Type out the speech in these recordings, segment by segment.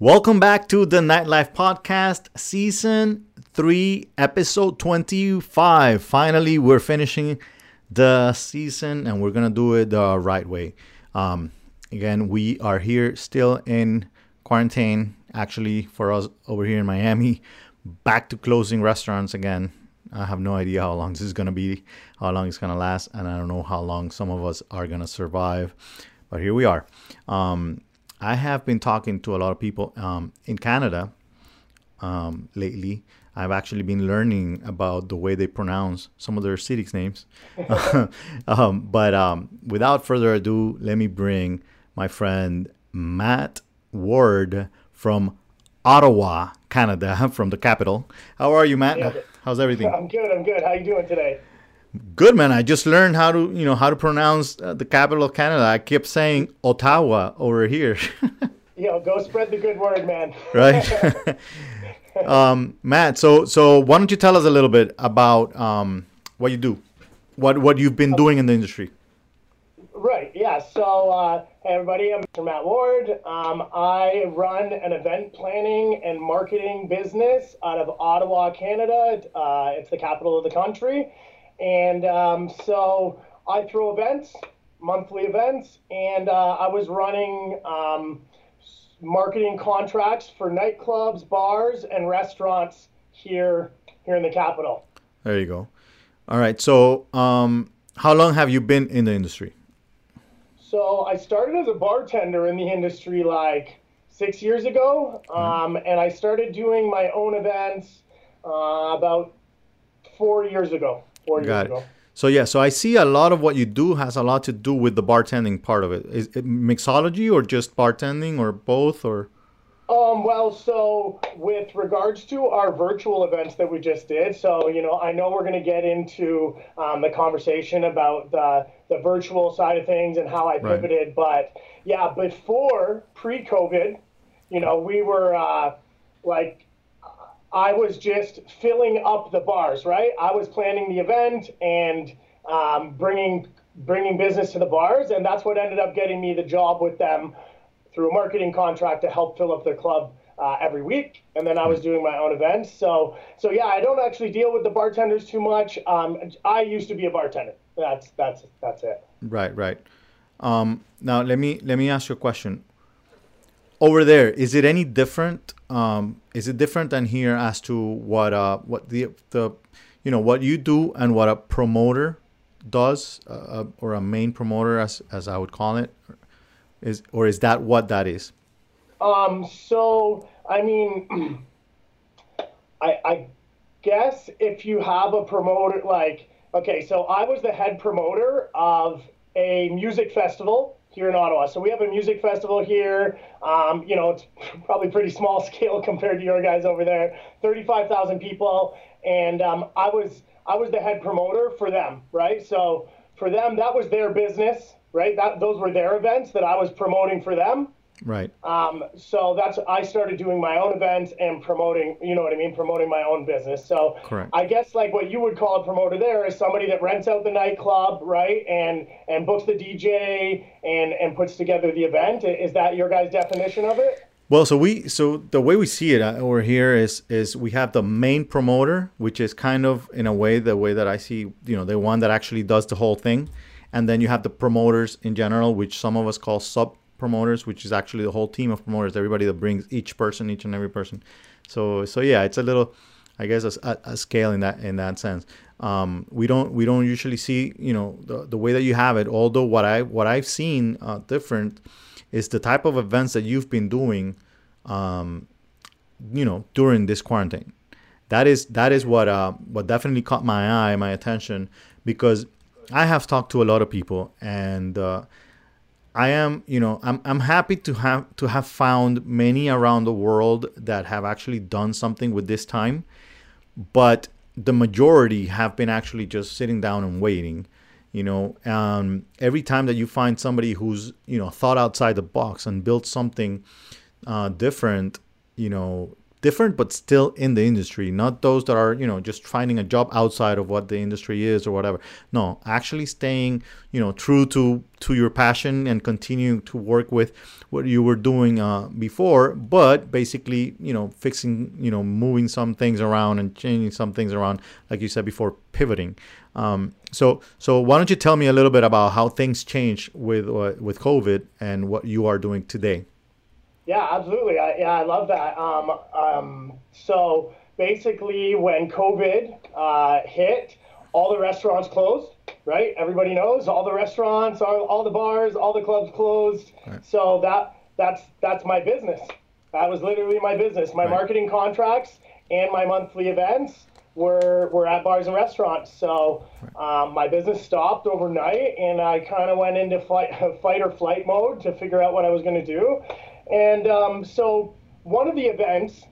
Welcome back to the Nightlife Podcast, Season 3, Episode 25. Finally, we're finishing the season and we're going to do it the right way. Um, again, we are here still in quarantine, actually, for us over here in Miami, back to closing restaurants again. I have no idea how long this is going to be, how long it's going to last, and I don't know how long some of us are going to survive. But here we are. Um, I have been talking to a lot of people um, in Canada um, lately. I've actually been learning about the way they pronounce some of their cities' names. um, but um, without further ado, let me bring my friend Matt Ward from Ottawa, Canada, from the capital. How are you, Matt? How's everything? I'm good. I'm good. How are you doing today? Good man. I just learned how to, you know, how to pronounce uh, the capital of Canada. I kept saying Ottawa over here. You know, go spread the good word, man. right? um, Matt, so so why don't you tell us a little bit about um, what you do, what what you've been doing in the industry? Right. Yeah. So, uh, hey everybody, I'm Mr. Matt Ward. Um, I run an event planning and marketing business out of Ottawa, Canada. Uh, it's the capital of the country, and um, so I throw events, monthly events, and uh, I was running. Um, marketing contracts for nightclubs, bars, and restaurants here here in the capital. There you go. All right. So, um, how long have you been in the industry? So I started as a bartender in the industry like six years ago, um, and I started doing my own events uh, about four years ago. Four years Got ago. it. So yeah, so I see a lot of what you do has a lot to do with the bartending part of it. Is it mixology or just bartending or both or? Um, well, so with regards to our virtual events that we just did, so you know, I know we're going to get into um, the conversation about the the virtual side of things and how I Right. pivoted, but yeah, before pre-COVID, you know, we were uh, like I was just filling up the bars, right? I was planning the event and um, bringing bringing business to the bars, and that's what ended up getting me the job with them through a marketing contract to help fill up their club uh, every week. And then I was doing my own events. So so yeah, I don't actually deal with the bartenders too much. Um, I used to be a bartender. That's that's that's it. Right, right. Um, now let me let me ask you a question. Over there, is it any different? Um, is it different than here as to what uh what the the you know what you do and what a promoter does uh, or a main promoter as as I would call it is or is that what that is? Um, so I mean, I, I guess if you have a promoter, like, okay, so I was the head promoter of a music festival here in Ottawa. So we have a music festival here. Um, you know, it's probably pretty small scale compared to your guys over there. Thirty-five thousand people, and um, I was I was the head promoter for them, right? So for them, that was their business, right? That those were their events that I was promoting for them. Right. Um, so that's I started doing my own events and promoting, you know what I mean, promoting my own business. So Correct. I guess like what you would call a promoter there is somebody that rents out the nightclub, right, and and books the DJ and and puts together the event. Is that your guys' definition of it? Well, so we so the way we see it uh, over here is is we have the main promoter, which is kind of in a way the way that I see, you know, the one that actually does the whole thing, and then you have the promoters in general, which some of us call sub promoters, which is actually the whole team of promoters, everybody that brings each person, each and every person. So so yeah, it's a little, I guess, a, a scale in that in that sense. Um, we don't we don't usually see you know the, the way that you have it. Although what I what I've seen uh, different is the type of events that you've been doing um, you know during this quarantine that is that is what uh, what definitely caught my eye my attention because i have talked to a lot of people and uh, i am you know I'm, I'm happy to have to have found many around the world that have actually done something with this time but the majority have been actually just sitting down and waiting you know um, every time that you find somebody who's you know thought outside the box and built something uh, different you know different but still in the industry. Not those that are you know just finding a job outside of what the industry is or whatever. No actually staying you know true to to your passion and continuing to work with what you were doing uh, before but basically you know fixing you know moving some things around and changing some things around like you said before pivoting. Um, so so why don't you tell me a little bit about how things change with uh, with covid and what you are doing today yeah, absolutely. I, yeah, I love that. Um, um, so basically, when COVID uh, hit, all the restaurants closed. Right? Everybody knows all the restaurants, all, all the bars, all the clubs closed. Right. So that that's that's my business. That was literally my business. My right. marketing contracts and my monthly events were were at bars and restaurants. So um, my business stopped overnight, and I kind of went into fight fight or flight mode to figure out what I was going to do. And um, so one of the events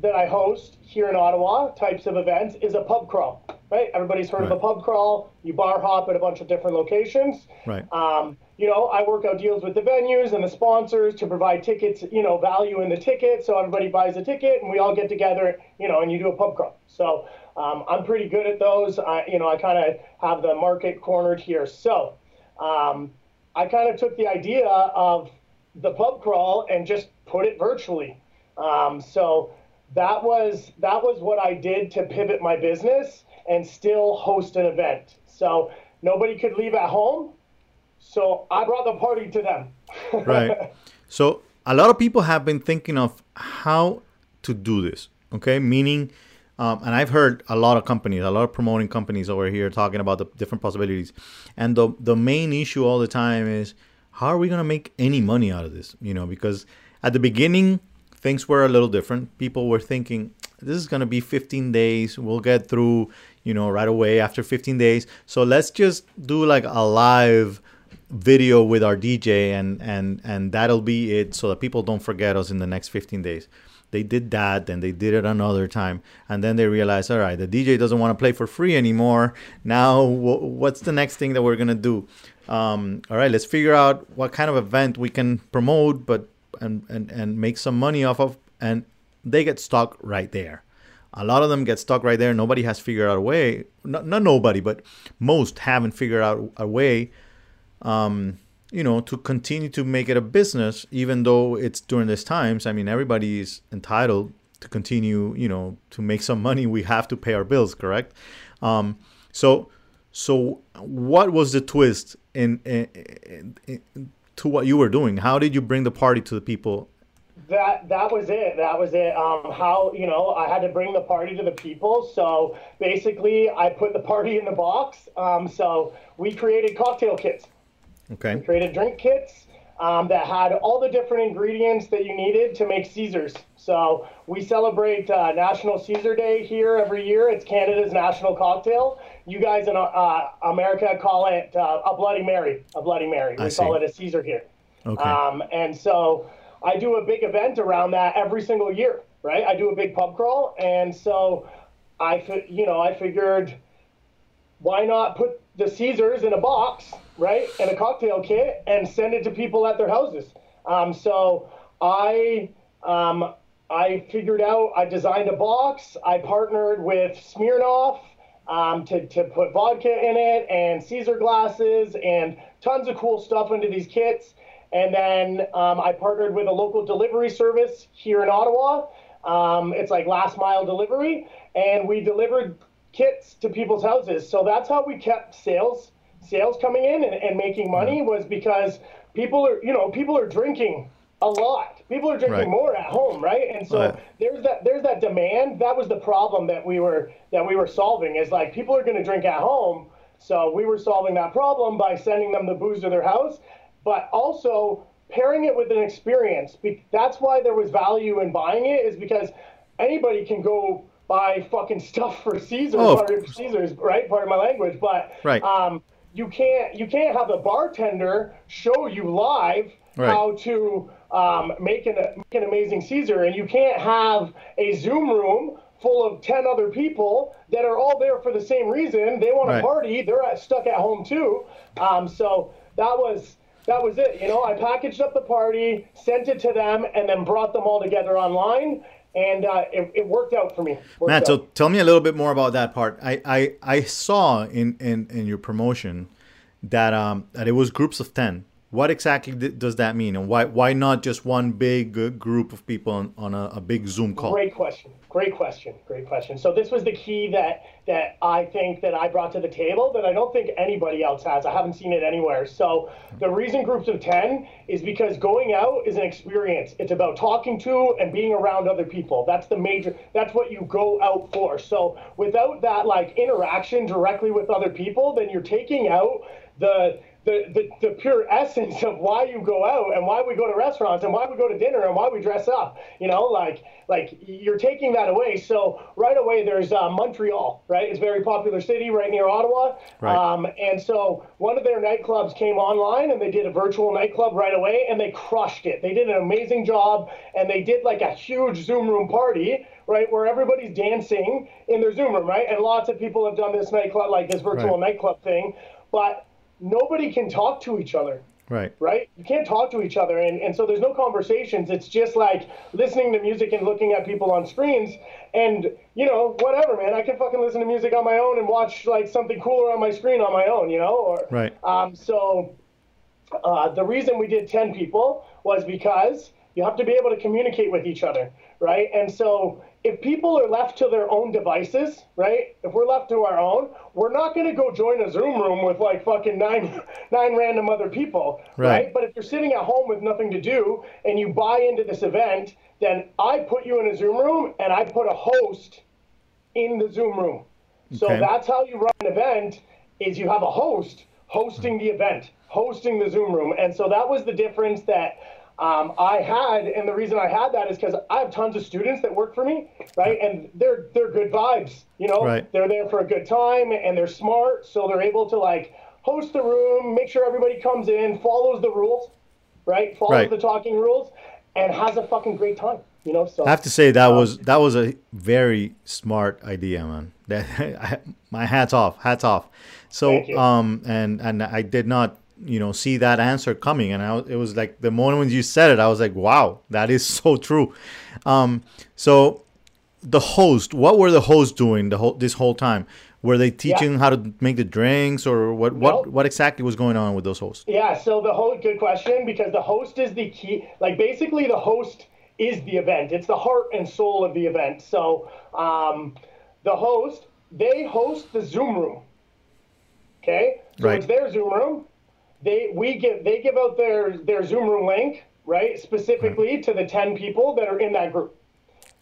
that I host here in Ottawa, types of events, is a pub crawl. Right? Everybody's heard right. of a pub crawl. You bar hop at a bunch of different locations. Right. Um, you know, I work out deals with the venues and the sponsors to provide tickets, you know, value in the ticket. So everybody buys a ticket and we all get together, you know, and you do a pub crawl. So um, I'm pretty good at those. I, you know, I kind of have the market cornered here. So um, I kind of took the idea of the pub crawl and just put it virtually. Um, so that was that was what I did to pivot my business and still host an event. So nobody could leave at home. So I brought the party to them. right. So a lot of people have been thinking of how to do this. Okay, meaning. Um, and I've heard a lot of companies, a lot of promoting companies over here talking about the different possibilities. And the the main issue all the time is how are we going to make any money out of this? You know, because at the beginning, things were a little different. People were thinking, this is going to be 15 days. We'll get through, you know, right away after 15 days. So let's just do like a live video with our DJ and and and that'll be it so that people don't forget us in the next 15 days. They did that, then they did it another time, and then they realized, all right, the DJ doesn't want to play for free anymore. Now, what's the next thing that we're gonna do? Um, all right, let's figure out what kind of event we can promote, but and, and and make some money off of, and they get stuck right there. A lot of them get stuck right there. Nobody has figured out a way. Not, not nobody, but most haven't figured out a way. Um, you know, to continue to make it a business, even though it's during these times. I mean, everybody is entitled to continue, you know, to make some money. We have to pay our bills, correct? Um, so, so what was the twist in, in, in, to what you were doing? How did you bring the party to the people? That that was it. That was it. Um, how you know I had to bring the party to the people. So basically, I put the party in the box. Um, so we created cocktail kits. Okay. We created drink kits um, that had all the different ingredients that you needed to make Caesars. So we celebrate uh, National Caesar Day here every year. It's Canada's national cocktail. You guys in uh, America call it uh, a Bloody Mary. A Bloody Mary. We call it a Caesar here. Okay. Um, and so I do a big event around that every single year, right? I do a big pub crawl, and so I, you know, I figured why not put the Caesars in a box, right, and a cocktail kit, and send it to people at their houses. Um, so I um, I figured out I designed a box. I partnered with Smirnoff um, to to put vodka in it and Caesar glasses and tons of cool stuff into these kits. And then um, I partnered with a local delivery service here in Ottawa. Um, it's like last mile delivery, and we delivered kits to people's houses. So that's how we kept sales sales coming in and, and making money was because people are you know people are drinking a lot. People are drinking right. more at home, right? And so right. there's that there's that demand. That was the problem that we were that we were solving is like people are going to drink at home. So we were solving that problem by sending them the booze to their house, but also pairing it with an experience. That's why there was value in buying it is because anybody can go buy fucking stuff for Caesar, oh, part of Caesar's, right? Part of my language, but right. um, you can't you can't have the bartender show you live right. how to um, make, an, make an amazing Caesar, and you can't have a Zoom room full of 10 other people that are all there for the same reason. They want right. to party. They're stuck at home too. Um, so that was that was it. You know, I packaged up the party, sent it to them, and then brought them all together online and uh, it, it worked out for me. Matt, out. so tell me a little bit more about that part. I, I, I saw in, in, in your promotion that um that it was groups of ten. What exactly th- does that mean, and why why not just one big uh, group of people on, on a, a big Zoom call? Great question. Great question. Great question. So this was the key that that I think that I brought to the table that I don't think anybody else has. I haven't seen it anywhere. So the reason groups of 10 is because going out is an experience. It's about talking to and being around other people. That's the major that's what you go out for. So without that like interaction directly with other people, then you're taking out the the, the, the pure essence of why you go out and why we go to restaurants and why we go to dinner and why we dress up. You know, like like you're taking that away. So right away, there's uh, Montreal, right? It's a very popular city right near Ottawa. Right. Um, and so one of their nightclubs came online and they did a virtual nightclub right away and they crushed it. They did an amazing job and they did like a huge Zoom room party right, where everybody's dancing in their Zoom room, right? And lots of people have done this nightclub, like this virtual Right. nightclub thing, but nobody can talk to each other Right. right? You can't talk to each other, and, and so there's no conversations. It's just like listening to music and looking at people on screens, and you know, whatever, man. I can fucking listen to music on my own and watch like something cooler on my screen on my own, you know? Or Right. um, so uh, the reason we did 10 people was because you have to be able to communicate with each other, right? And so if people are left to their own devices, right? If we're left to our own, we're not going to go join a Zoom room with like fucking nine nine random other people, Right. right? But if you're sitting at home with nothing to do and you buy into this event, then I put you in a Zoom room and I put a host in the Zoom room. So Okay. that's how you run an event is you have a host hosting the event, hosting the Zoom room. And so that was the difference that um, I had, and the reason I had that is because I have tons of students that work for me, right? And they're they're good vibes, you know. Right. They're there for a good time, and they're smart, so they're able to like host the room, make sure everybody comes in, follows the rules, right? Follows Right. the talking rules, and has a fucking great time, you know. So I have to say that was that was a very smart idea, man. That I, my hats off, hats off. So um and and I did not you know see that answer coming, and I was- it was like the moment when you said it, I was like, wow, that is so true. Um, so the host, what were the hosts doing the whole this whole time? Were they teaching how to make the drinks, or what? What Nope. what exactly was going on with those hosts? Yeah, so the host, good question, because the host is the key. Like, basically, the host is the event, it's the heart and soul of the event. So, um, the host, they host the Zoom room. Okay? So Right. it's their Zoom room. They we give they give out their their Zoom room link, right? Specifically to the 10 people that are in that group.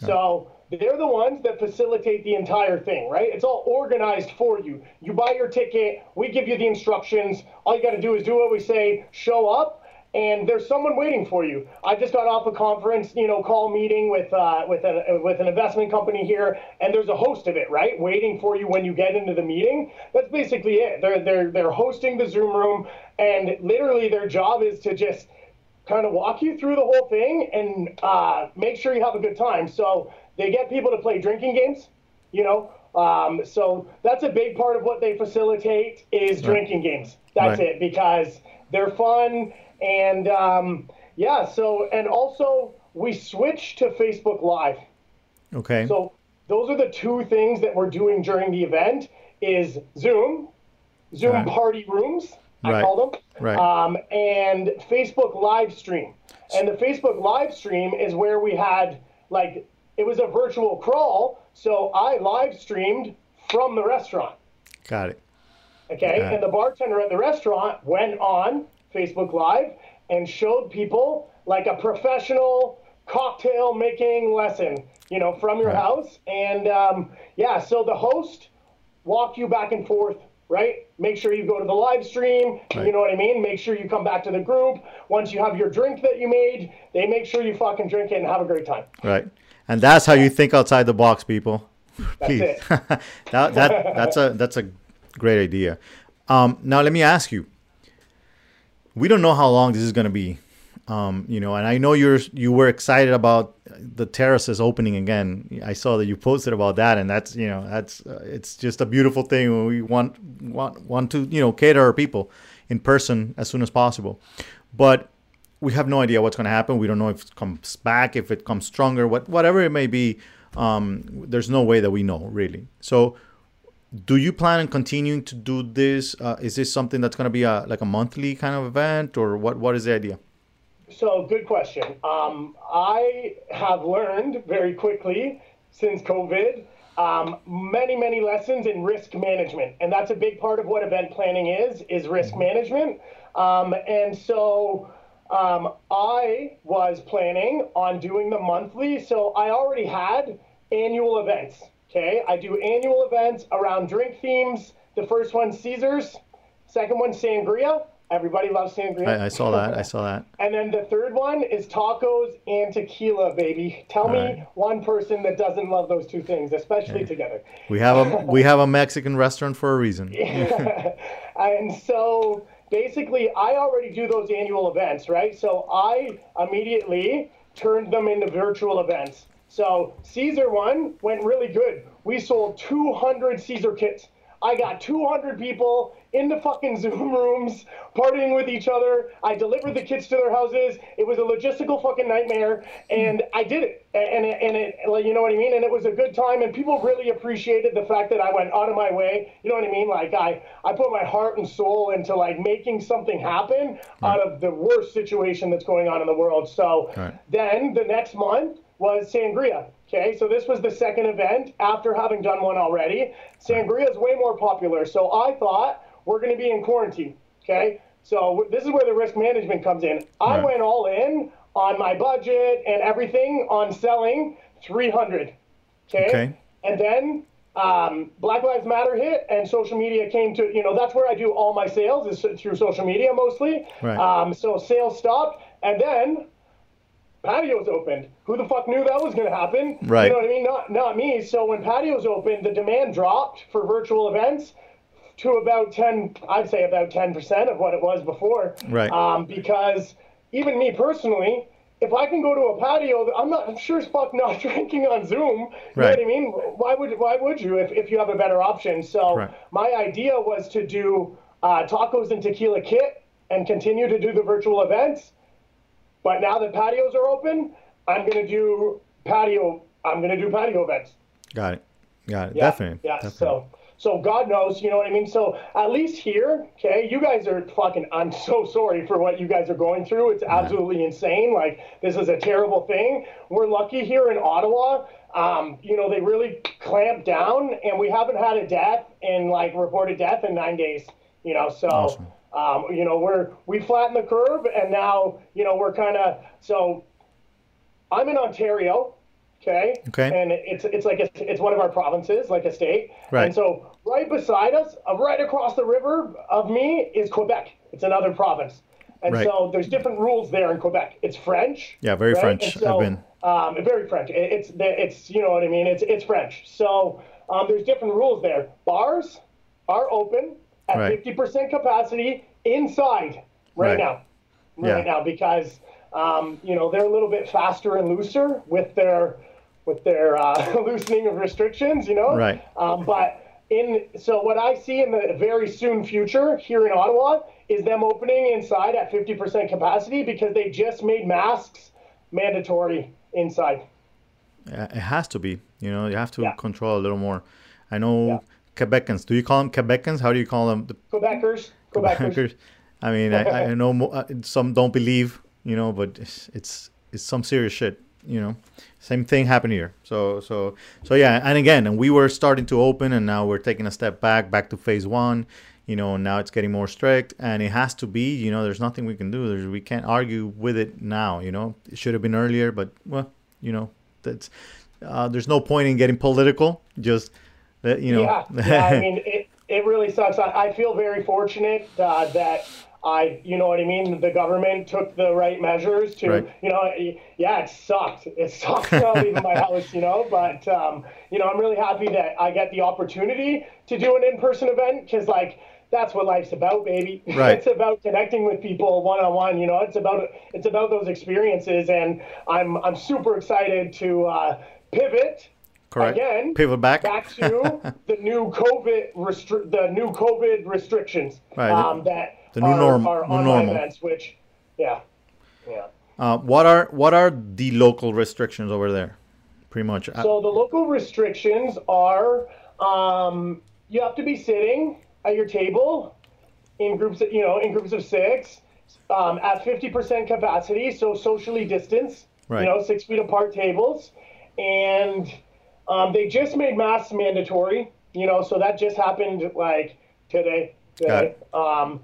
So they're the ones that facilitate the entire thing, right? It's all organized for you. You buy your ticket, we give you the instructions. All you got to do is do what we say, show up, and there's someone waiting for you. I just got off a conference, you know, call meeting with uh, with an with an investment company here, and there's a host of it, right, waiting for you when you get into the meeting. That's basically it. They're they're they're hosting the Zoom room, and literally their job is to just kind of walk you through the whole thing and uh, make sure you have a good time. So they get people to play drinking games, you know. Um, so that's a big part of what they facilitate is drinking games. That's Right. it because they're fun and um, yeah. So and also we switched to Facebook Live. Okay. So those are the two things that we're doing during the event is Zoom, Zoom Right. party rooms, I Right. call them, Right. um, and Facebook live stream. And the Facebook live stream is where we had like it was a virtual crawl, so I live streamed from the restaurant. Got it. Okay, Okay. and the bartender at the restaurant went on Facebook Live and showed people like a professional cocktail making lesson, you know, from your Right. house. And um, yeah, so the host walk you back and forth, right? Make sure you go to the live stream. Right. You know what I mean? Make sure you come back to the group. Once you have your drink that you made, they make sure you fucking drink it and have a great time. Right. And that's how you think outside the box, people. That's Please. it. that, that that's a that's a great idea. Um, now let me ask you. We don't know how long this is going to be, um, you know, and I know you're you were excited about the terraces opening again. I saw that you posted about that, and that's you know that's uh, it's just a beautiful thing. We want want want to you know cater our people in person as soon as possible, but we have no idea what's going to happen. We don't know if it comes back, if it comes stronger, what whatever it may be. Um, there's no way that we know really. So, do you plan on continuing to do this? Uh, is this something that's going to be a like a monthly kind of event, or what? What is the idea? So, good question. Um, I have learned very quickly since COVID um, many many lessons in risk management, and that's a big part of what event planning is is risk management. Um, and so um, I was planning on doing the monthly, so I already had annual events. Okay, I do annual events around drink themes. The first one, Caesars. Second one, Sangria. Everybody loves sangria. I, I saw that. I saw that. and then the third one is tacos and tequila, baby. Tell me right. one person that doesn't love those two things, especially together. We have a we have a Mexican restaurant for a reason. and so basically, I already do those annual events, right? So I immediately turned them into virtual events. So Caesar one went really good. We sold 200 Caesar kits. I got 200 people in the fucking Zoom rooms partying with each other. I delivered the kits to their houses. It was a logistical fucking nightmare, and I did it. And it, and it, like, you know what I mean. And it was a good time, and people really appreciated the fact that I went out of my way. You know what I mean? Like I, I put my heart and soul into like making something happen out of the worst situation that's going on in the world. So Right. then the next month was sangria. Okay, so this was the second event after having done one already. Sangria is way more popular, so I thought we're going to be in quarantine. Okay, so w- this is where the risk management comes in. I Right. went all in on my budget and everything on selling 300. Okay, Okay. and then um, Black Lives Matter hit, and social media came to you know that's where I do all my sales is through social media mostly. Right. Um, so sales stopped, and then patios opened. Who the fuck knew that was going to happen? Right. You know what I mean? Not not me. So when patios opened, the demand dropped for virtual events to about ten. I'd say about ten percent of what it was before. Right. Um, because even me personally. If I can go to a patio, I'm not. I'm sure as fuck not drinking on Zoom. You know Right. what I mean? Why would Why would you if, if you have a better option? So Right. my idea was to do uh, tacos and tequila kit and continue to do the virtual events. But now that patios are open, I'm gonna do patio. I'm gonna do patio events. Got it. Got it. Yeah, Definitely. Yeah. Definitely. So, so God knows, you know what I mean. So at least here, okay, you guys are fucking. I'm so sorry for what you guys are going through. It's absolutely insane. Like this is a terrible thing. We're lucky here in Ottawa. Um, you know, they really clamped down, and we haven't had a death and like reported death in nine days. You know, so. Awesome. Um, you know, we're we flattened the curve, and now you know we're kind of so. I'm in Ontario, okay? Okay. And it's it's like a, it's one of our provinces, like a state. Right. And so right beside us, uh, right across the river of me, is Quebec. It's another province. And Right. so there's different rules there in Quebec. It's French. Yeah, very right? French. So, I've been. Um, very French. It- It's it's you know what I mean. It's it's French. So um, there's different rules there. Bars are open at Right. 50% capacity inside right, Right. now. Right Yeah. now because um, you know they're a little bit faster and looser with their with their uh, loosening of restrictions. You know. Right. Um, but in so what I see in the very soon future here in Ottawa is them opening inside at 50% capacity because they just made masks mandatory inside. It has to be. You know, you have to Yeah. control a little more. I know Yeah. Quebecans. Do you call them Quebecans? How do you call them? The Quebecers, Quebecers. Quebecers. I mean, I, I know mo- uh, some don't believe, you know, but it's, it's it's some serious shit, you know. Same thing happened here. So so so yeah, and again, and we were starting to open, and now we're taking a step back, back to phase one. You know, now it's getting more strict, and it has to be. You know, there's nothing we can do. There's, we can't argue with it now. You know, it should have been earlier, but well, you know, that's uh, there's no point in getting political. Just you know. Yeah, yeah. I mean, it, it really sucks. I, I feel very fortunate uh, that I, you know what I mean. The government took the right measures to, Right. you know, yeah, it sucked. It sucked leaving my house, you know. But um, you know, I'm really happy that I get the opportunity to do an in-person event because, like, that's what life's about, baby. Right. it's about connecting with people one on one. You know, it's about it's about those experiences, and I'm I'm super excited to uh, pivot. Correct. Again, Pivot back. back to the new COVID restri- the new COVID restrictions Right. um, that The new are, norm- are new normal. events, which yeah, Yeah. Uh, what are what are the local restrictions over there? Pretty much. Uh, So the local restrictions are um, you have to be sitting at your table in groups, of, you know, in groups of six um, at 50% capacity, so socially distanced, Right. you know, six feet apart tables. And um, they just made masks mandatory, you know, so that just happened like today. Got today. Um,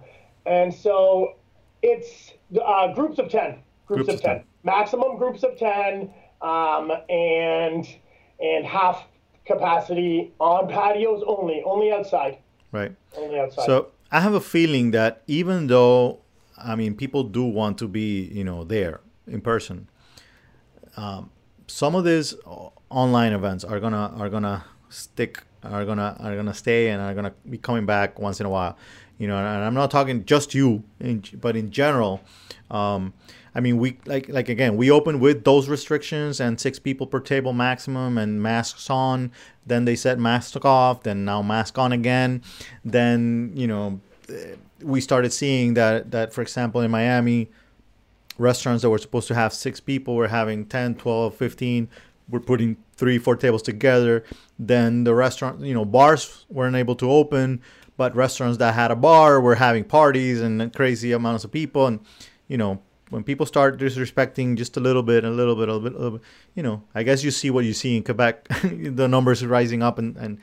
and so it's uh, groups of 10. Groups, Groups of of 10. 10. Maximum groups of 10. Um, and and half capacity on patios only, only outside, right. only outside. So I have a feeling that even though, I mean, people do want to be, you know, there in person. Um, some of these online events are gonna are gonna stick, are gonna are gonna stay, and are gonna be coming back once in a while. You know, and I'm not talking just you, in, but in general. Um, I mean, we like like again, we opened with those restrictions and six people per table maximum and masks on. Then they said mask off. Then now mask on again. Then you know, eh, we started seeing that that for example in Miami, restaurants that were supposed to have six people were having 10 12 15 we're putting three four tables together. Then the restaurant you know bars weren't able to open but restaurants that had a bar were having parties and crazy amounts of people. And you know when people start disrespecting just a little bit a little bit a little bit, a little bit you know i guess you see what you see in quebec. The numbers are rising up and and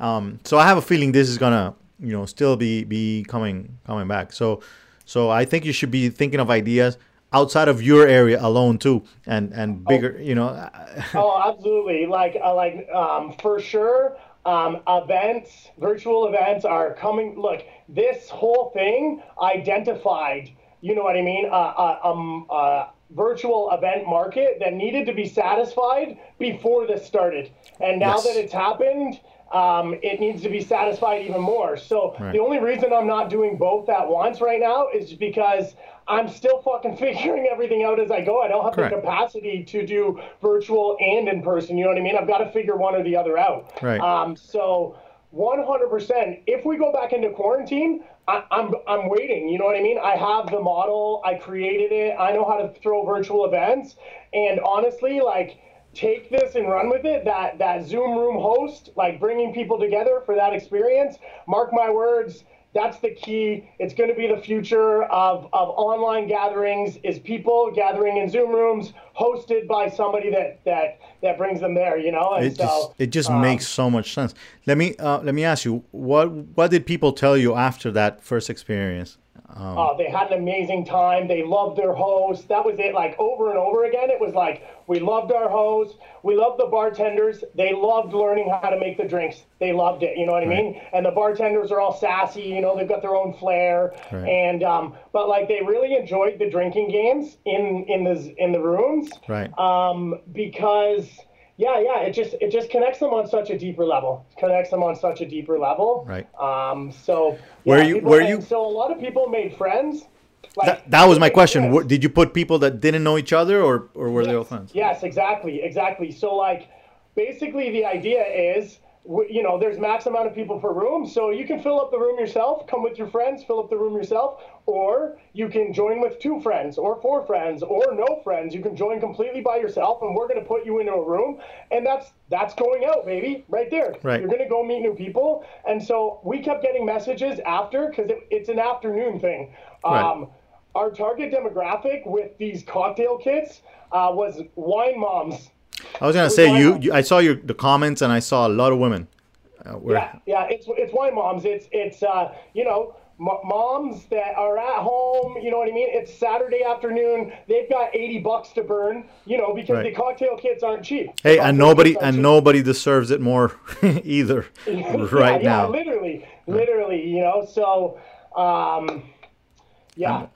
um, so I have a feeling this is gonna, you know, still be be coming coming back. So, so I think you should be thinking of ideas outside of your area alone too, and and bigger. You know, oh, absolutely. Like, uh, like um, for sure. Um, events, virtual events are coming. Look, this whole thing identified. You know what I mean? Uh, uh, um, uh, virtual event market that needed to be satisfied before this started, and now Yes. that it's happened, um, it needs to be satisfied even more. So Right. the only reason I'm not doing both at once right now is because I'm still fucking figuring everything out as I go. I don't have Correct. the capacity to do virtual and in person. You know what I mean? I've got to figure one or the other out. Right. Um, so 100%. If we go back into quarantine, I, I'm I'm waiting. You know what I mean? I have the model. I created it. I know how to throw virtual events. And honestly, like take this and run with it. That that Zoom room host, like bringing people together for that experience. Mark my words. That's the key. It's going to be the future of, of online gatherings. Is people gathering in Zoom rooms hosted by somebody that that that brings them there. You know, and it so just it just um, makes so much sense. Let me uh, let me ask you what what did people tell you after that first experience? Um, Oh, they had an amazing time. They loved their host. That was it. Like over and over again, it was like we loved our host. We loved the bartenders. They loved learning how to make the drinks. They loved it. You know what I mean? And the bartenders are all sassy. You know, they've got their own flair. Right. And um, but like they really enjoyed the drinking games in in the in the rooms. right. Um, because yeah, yeah, it just it just connects them on such a deeper level. Connects them on such a deeper level. Right. Um, so Were yeah, you- people- were you- So a lot of people made friends. Like, that, that was my question. friends. Did you put people that didn't know each other, or or were they all friends? Yes, exactly, exactly. So like, basically, the idea is, you know, there's max amount of people per room, so you can fill up the room yourself, come with your friends, fill up the room yourself, or you can join with two friends, or four friends, or no friends. You can join completely by yourself, and we're gonna put you into a room, and that's that's going out, baby, right there. Right. You're gonna go meet new people, and so we kept getting messages after because it, it's an afternoon thing. Right. Um, our target demographic with these cocktail kits uh, was wine moms. I was gonna say you, you. I saw your the comments, and I saw a lot of women. Uh, Yeah, yeah, it's it's wine moms. It's it's uh, you know m- moms that are at home. You know what I mean? It's Saturday afternoon. They've got eighty bucks to burn. You know because Right. the cocktail kits aren't cheap. Hey, and nobody and cheap. nobody deserves it more either right yeah, now. Yeah, literally, literally. You know, so um, yeah.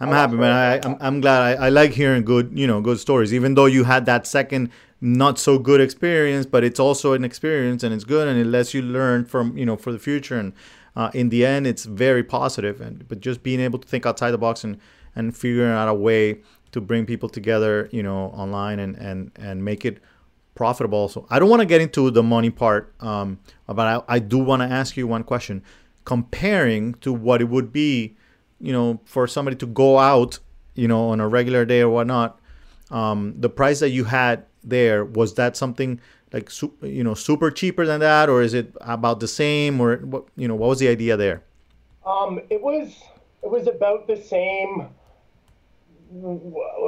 I'm Oh, happy, man. I, I'm, I'm glad. I, I like hearing good, you know, good stories. Even though you had that second not so good experience, but it's also an experience and it's good and it lets you learn from, you know, for the future. And uh, in the end, it's very positive. And but just being able to think outside the box and and figuring out a way to bring people together, you know, online and and and make it profitable. So I don't want to get into the money part, um, but I, I do want to ask you one question, comparing to what it would be, you know, for somebody to go out, you know, on a regular day or whatnot, um, the price that you had there was that something like you know super cheaper than that, or is it about the same, or what you know, what was the idea there? Um, it was it was about the same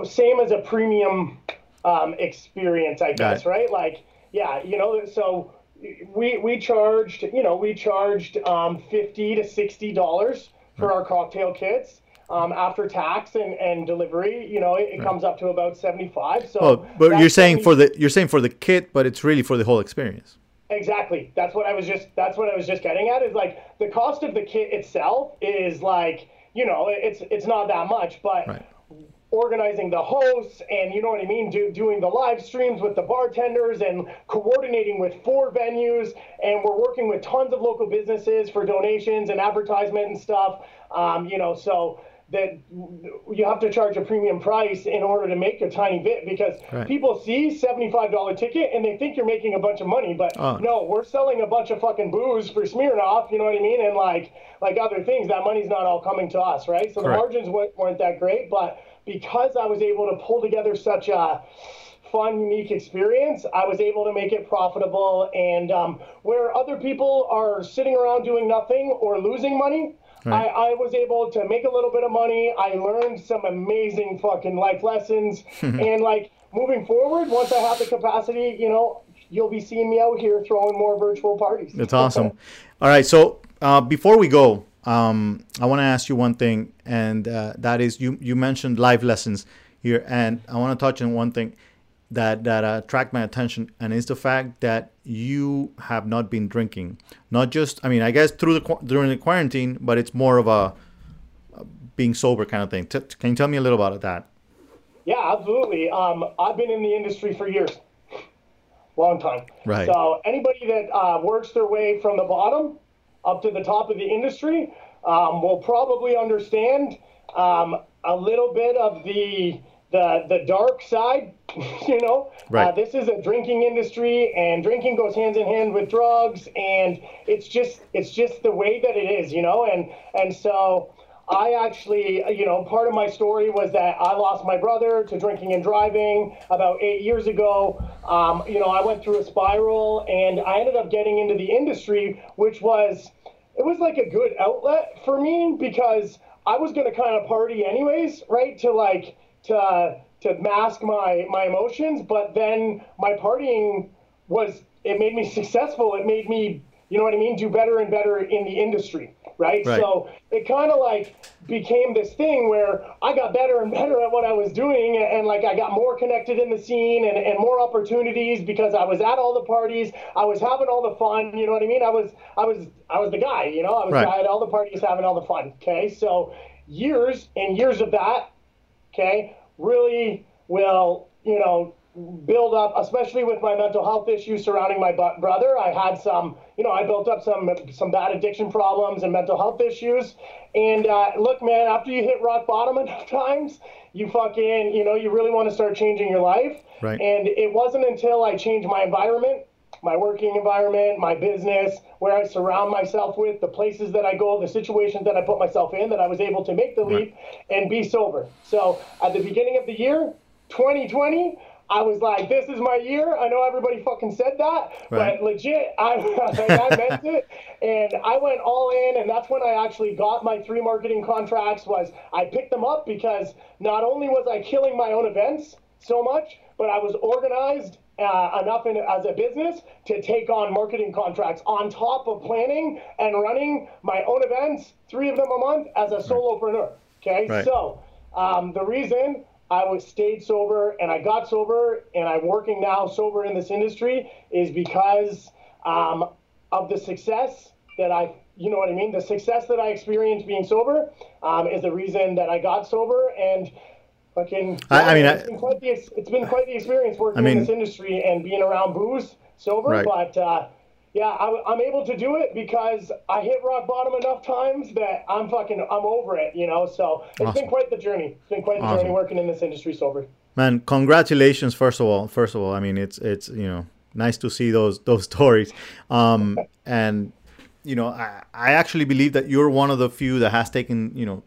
same as a premium um, experience, I guess, right. right? Like, yeah, you know, so we we charged, you know, we charged um, fifty to sixty dollars for our cocktail kits. Um, after tax and, and delivery, you know, it, it right. comes up to about seventy five. So, oh, but you're saying 70... for the you're saying for the kit, but it's really for the whole experience. Exactly. That's what I was just that's what I was just getting at is like the cost of the kit itself is like you know it's it's not that much, but right organizing the hosts and you know what I mean, do, doing the live streams with the bartenders and coordinating with four venues. And we're working with tons of local businesses for donations and advertisement and stuff. Um, you know, so that you have to charge a premium price in order to make a tiny bit because right. people see $75 ticket and they think you're making a bunch of money but oh. no we're selling a bunch of fucking booze for Smirnoff you know what I mean and like like other things that money's not all coming to us right so Correct. the margins weren't that great but because I was able to pull together such a fun, unique experience, I was able to make it profitable. And um, where other people are sitting around doing nothing or losing money, Right. I, I, was able to make a little bit of money. I learned some amazing fucking life lessons. and like moving forward, once I have the capacity, you know, you'll be seeing me out here throwing more virtual parties. That's awesome. All right. So uh, before we go, um, I want to ask you one thing, and uh, that is you you mentioned live lessons here, and I want to touch on one thing that that uh, attract my attention, and is the fact that you have not been drinking, not just I mean I guess through the during the quarantine, but it's more of a, a being sober kind of thing. T- can you tell me a little about that? Yeah, absolutely. Um, I've been in the industry for years, long time. Right. So anybody that uh, works their way from the bottom up to the top of the industry um, will probably understand um, a little bit of the the the dark side. you know, right. uh, this is a drinking industry, and drinking goes hands in hand with drugs, and it's just it's just the way that it is. You know, and and so. I actually, you know, part of my story was that I lost my brother to drinking and driving about eight years ago. Um, you know, I went through a spiral and I ended up getting into the industry, which was, it was like a good outlet for me because I was going to kind of party anyways, right? To like, to, to mask my, my emotions. But then my partying was, it made me successful. It made me, you know what I mean, do better and better in the industry right? right. So it kind of like became this thing where I got better and better at what I was doing, and, and, like I got more connected in the scene and, and more opportunities because I was at all the parties, I was having all the fun. You know what I mean? I was I was I was the guy. You know, I was right. guy at all the parties having all the fun. Okay, so years and years of that. Okay, really will you know build up, especially with my mental health issues surrounding my brother. I had some, you know, I built up some some bad addiction problems and mental health issues. And uh, look, man, after you hit rock bottom enough times, you fucking, you know, you really want to start changing your life. Right. And it wasn't until I changed my environment, my working environment, my business, where I surround myself with, the places that I go, the situations that I put myself in, that I was able to make the leap right. and be sober. So at the beginning of the year, 2020 I was like, this is my year. I know everybody fucking said that, right. but legit, I, I meant it. And I went all in, and that's when I actually got my three marketing contracts. Was I picked them up because not only was I killing my own events so much, but I was organized uh, enough in, as a business to take on marketing contracts on top of planning and running my own events, three of them a month as a solopreneur. Okay, right. so um, the reason I was stayed sober and I got sober and I'm working now sober in this industry is because um, of the success that I, you know what I mean? The success that I experienced being sober um, is the reason that I got sober and fucking. I, I mean, it's, I, been quite the, it's been quite the experience working I mean, in this industry and being around booze sober, right. but. Uh, yeah, I, am able to do it because I hit rock bottom enough times that I'm fucking I'm over it, you know. So it's awesome. been quite the journey. It's been quite the awesome. journey working in this industry sober. Man, congratulations! First of all, first of all, I mean it's it's you know nice to see those those stories, um, and you know I I actually believe that you're one of the few that has taken you know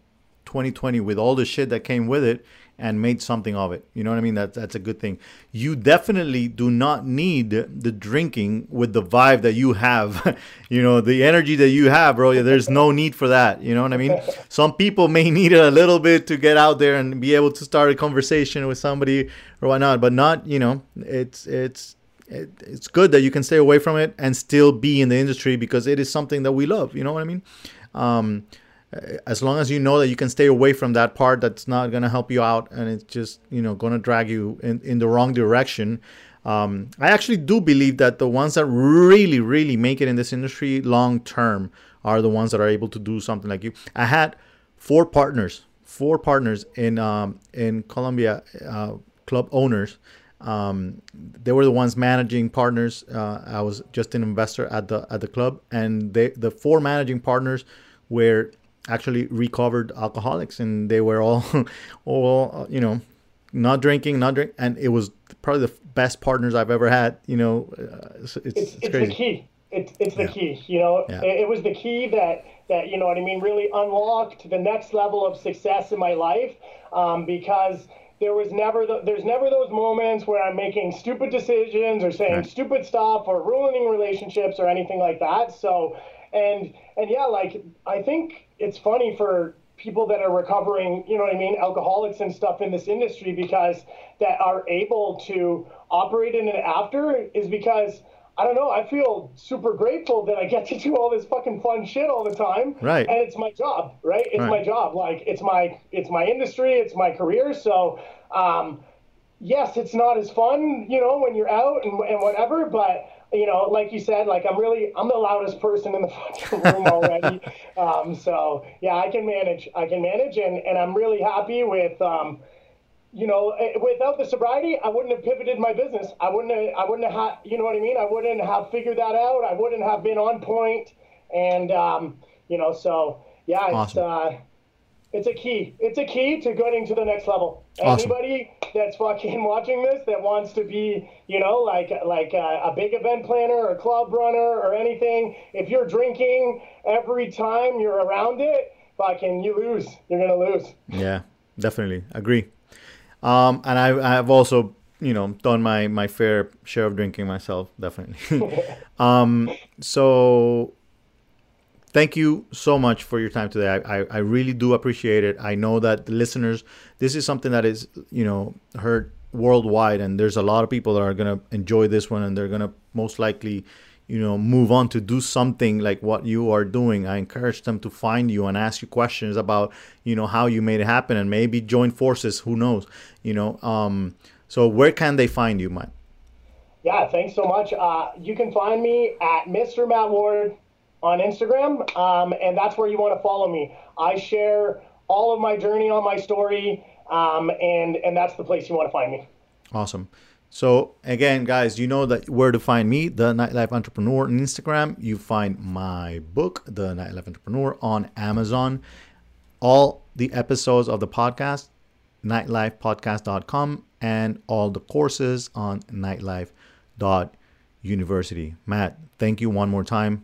2020 with all the shit that came with it and made something of it. You know what I mean? That that's a good thing. You definitely do not need the drinking with the vibe that you have. you know, the energy that you have, bro. There's no need for that. You know what I mean? Some people may need it a little bit to get out there and be able to start a conversation with somebody or whatnot, but not. You know, it's it's it, it's good that you can stay away from it and still be in the industry because it is something that we love. You know what I mean? Um, as long as you know that you can stay away from that part that's not going to help you out and it's just you know going to drag you in, in the wrong direction um, i actually do believe that the ones that really really make it in this industry long term are the ones that are able to do something like you. I had four partners four partners in um, in colombia uh, club owners. Um, they were the ones managing partners. Uh, i was just an investor at the at the club and they the four managing partners were actually recovered alcoholics and they were all all you know not drinking not drink and it was probably the best partners i've ever had you know uh, it's, it's, it's, it's the key it's, it's the yeah. key you know yeah. it, it, was the key that that you know what i mean really unlocked the next level of success in my life um, because there was never the, there's never those moments where i'm making stupid decisions or saying right. stupid stuff or ruining relationships or anything like that so and and yeah like i think it's funny for people that are recovering, you know what I mean, alcoholics and stuff in this industry because that are able to operate in it after is because I don't know, I feel super grateful that I get to do all this fucking fun shit all the time. Right. And it's my job, right? It's right. my job. Like it's my it's my industry, it's my career. So um yes, it's not as fun, you know, when you're out and, and whatever, but you know, like you said, like I'm really I'm the loudest person in the fucking room already. um, so yeah, I can manage. I can manage, and and I'm really happy with. Um, you know, eh, without the sobriety, I wouldn't have pivoted my business. I wouldn't have, I wouldn't have you know what I mean? I wouldn't have figured that out. I wouldn't have been on point. And, um, you know, so yeah, awesome. it's, uh, it's a key. It's a key to getting to the next level. Awesome. Anybody that's fucking watching this that wants to be, you know, like like a, a, big event planner or club runner or anything, if you're drinking every time you're around it, fucking you lose. You're gonna lose. Yeah, definitely agree. Um, and I I've also you know done my my fair share of drinking myself, definitely. um, so thank you so much for your time today. I, I, I, really do appreciate it. I know that the listeners, this is something that is, you know, heard worldwide, and there's a lot of people that are going to enjoy this one, and they're going to most likely, you know, move on to do something like what you are doing. I encourage them to find you and ask you questions about, you know, how you made it happen, and maybe join forces. Who knows? You know, um, so where can they find you, Matt? Yeah, thanks so much. Uh, you can find me at Mr. Matt Ward on Instagram, um, and that's where you want to follow me. I share all of my journey on my story, um, and and that's the place you want to find me. Awesome. So again, guys, you know that where to find me, the Nightlife Entrepreneur on Instagram. You find my book, The Nightlife Entrepreneur, on Amazon. All the episodes of the podcast, nightlifepodcast.com, and all the courses on nightlife.university. Matt, thank you one more time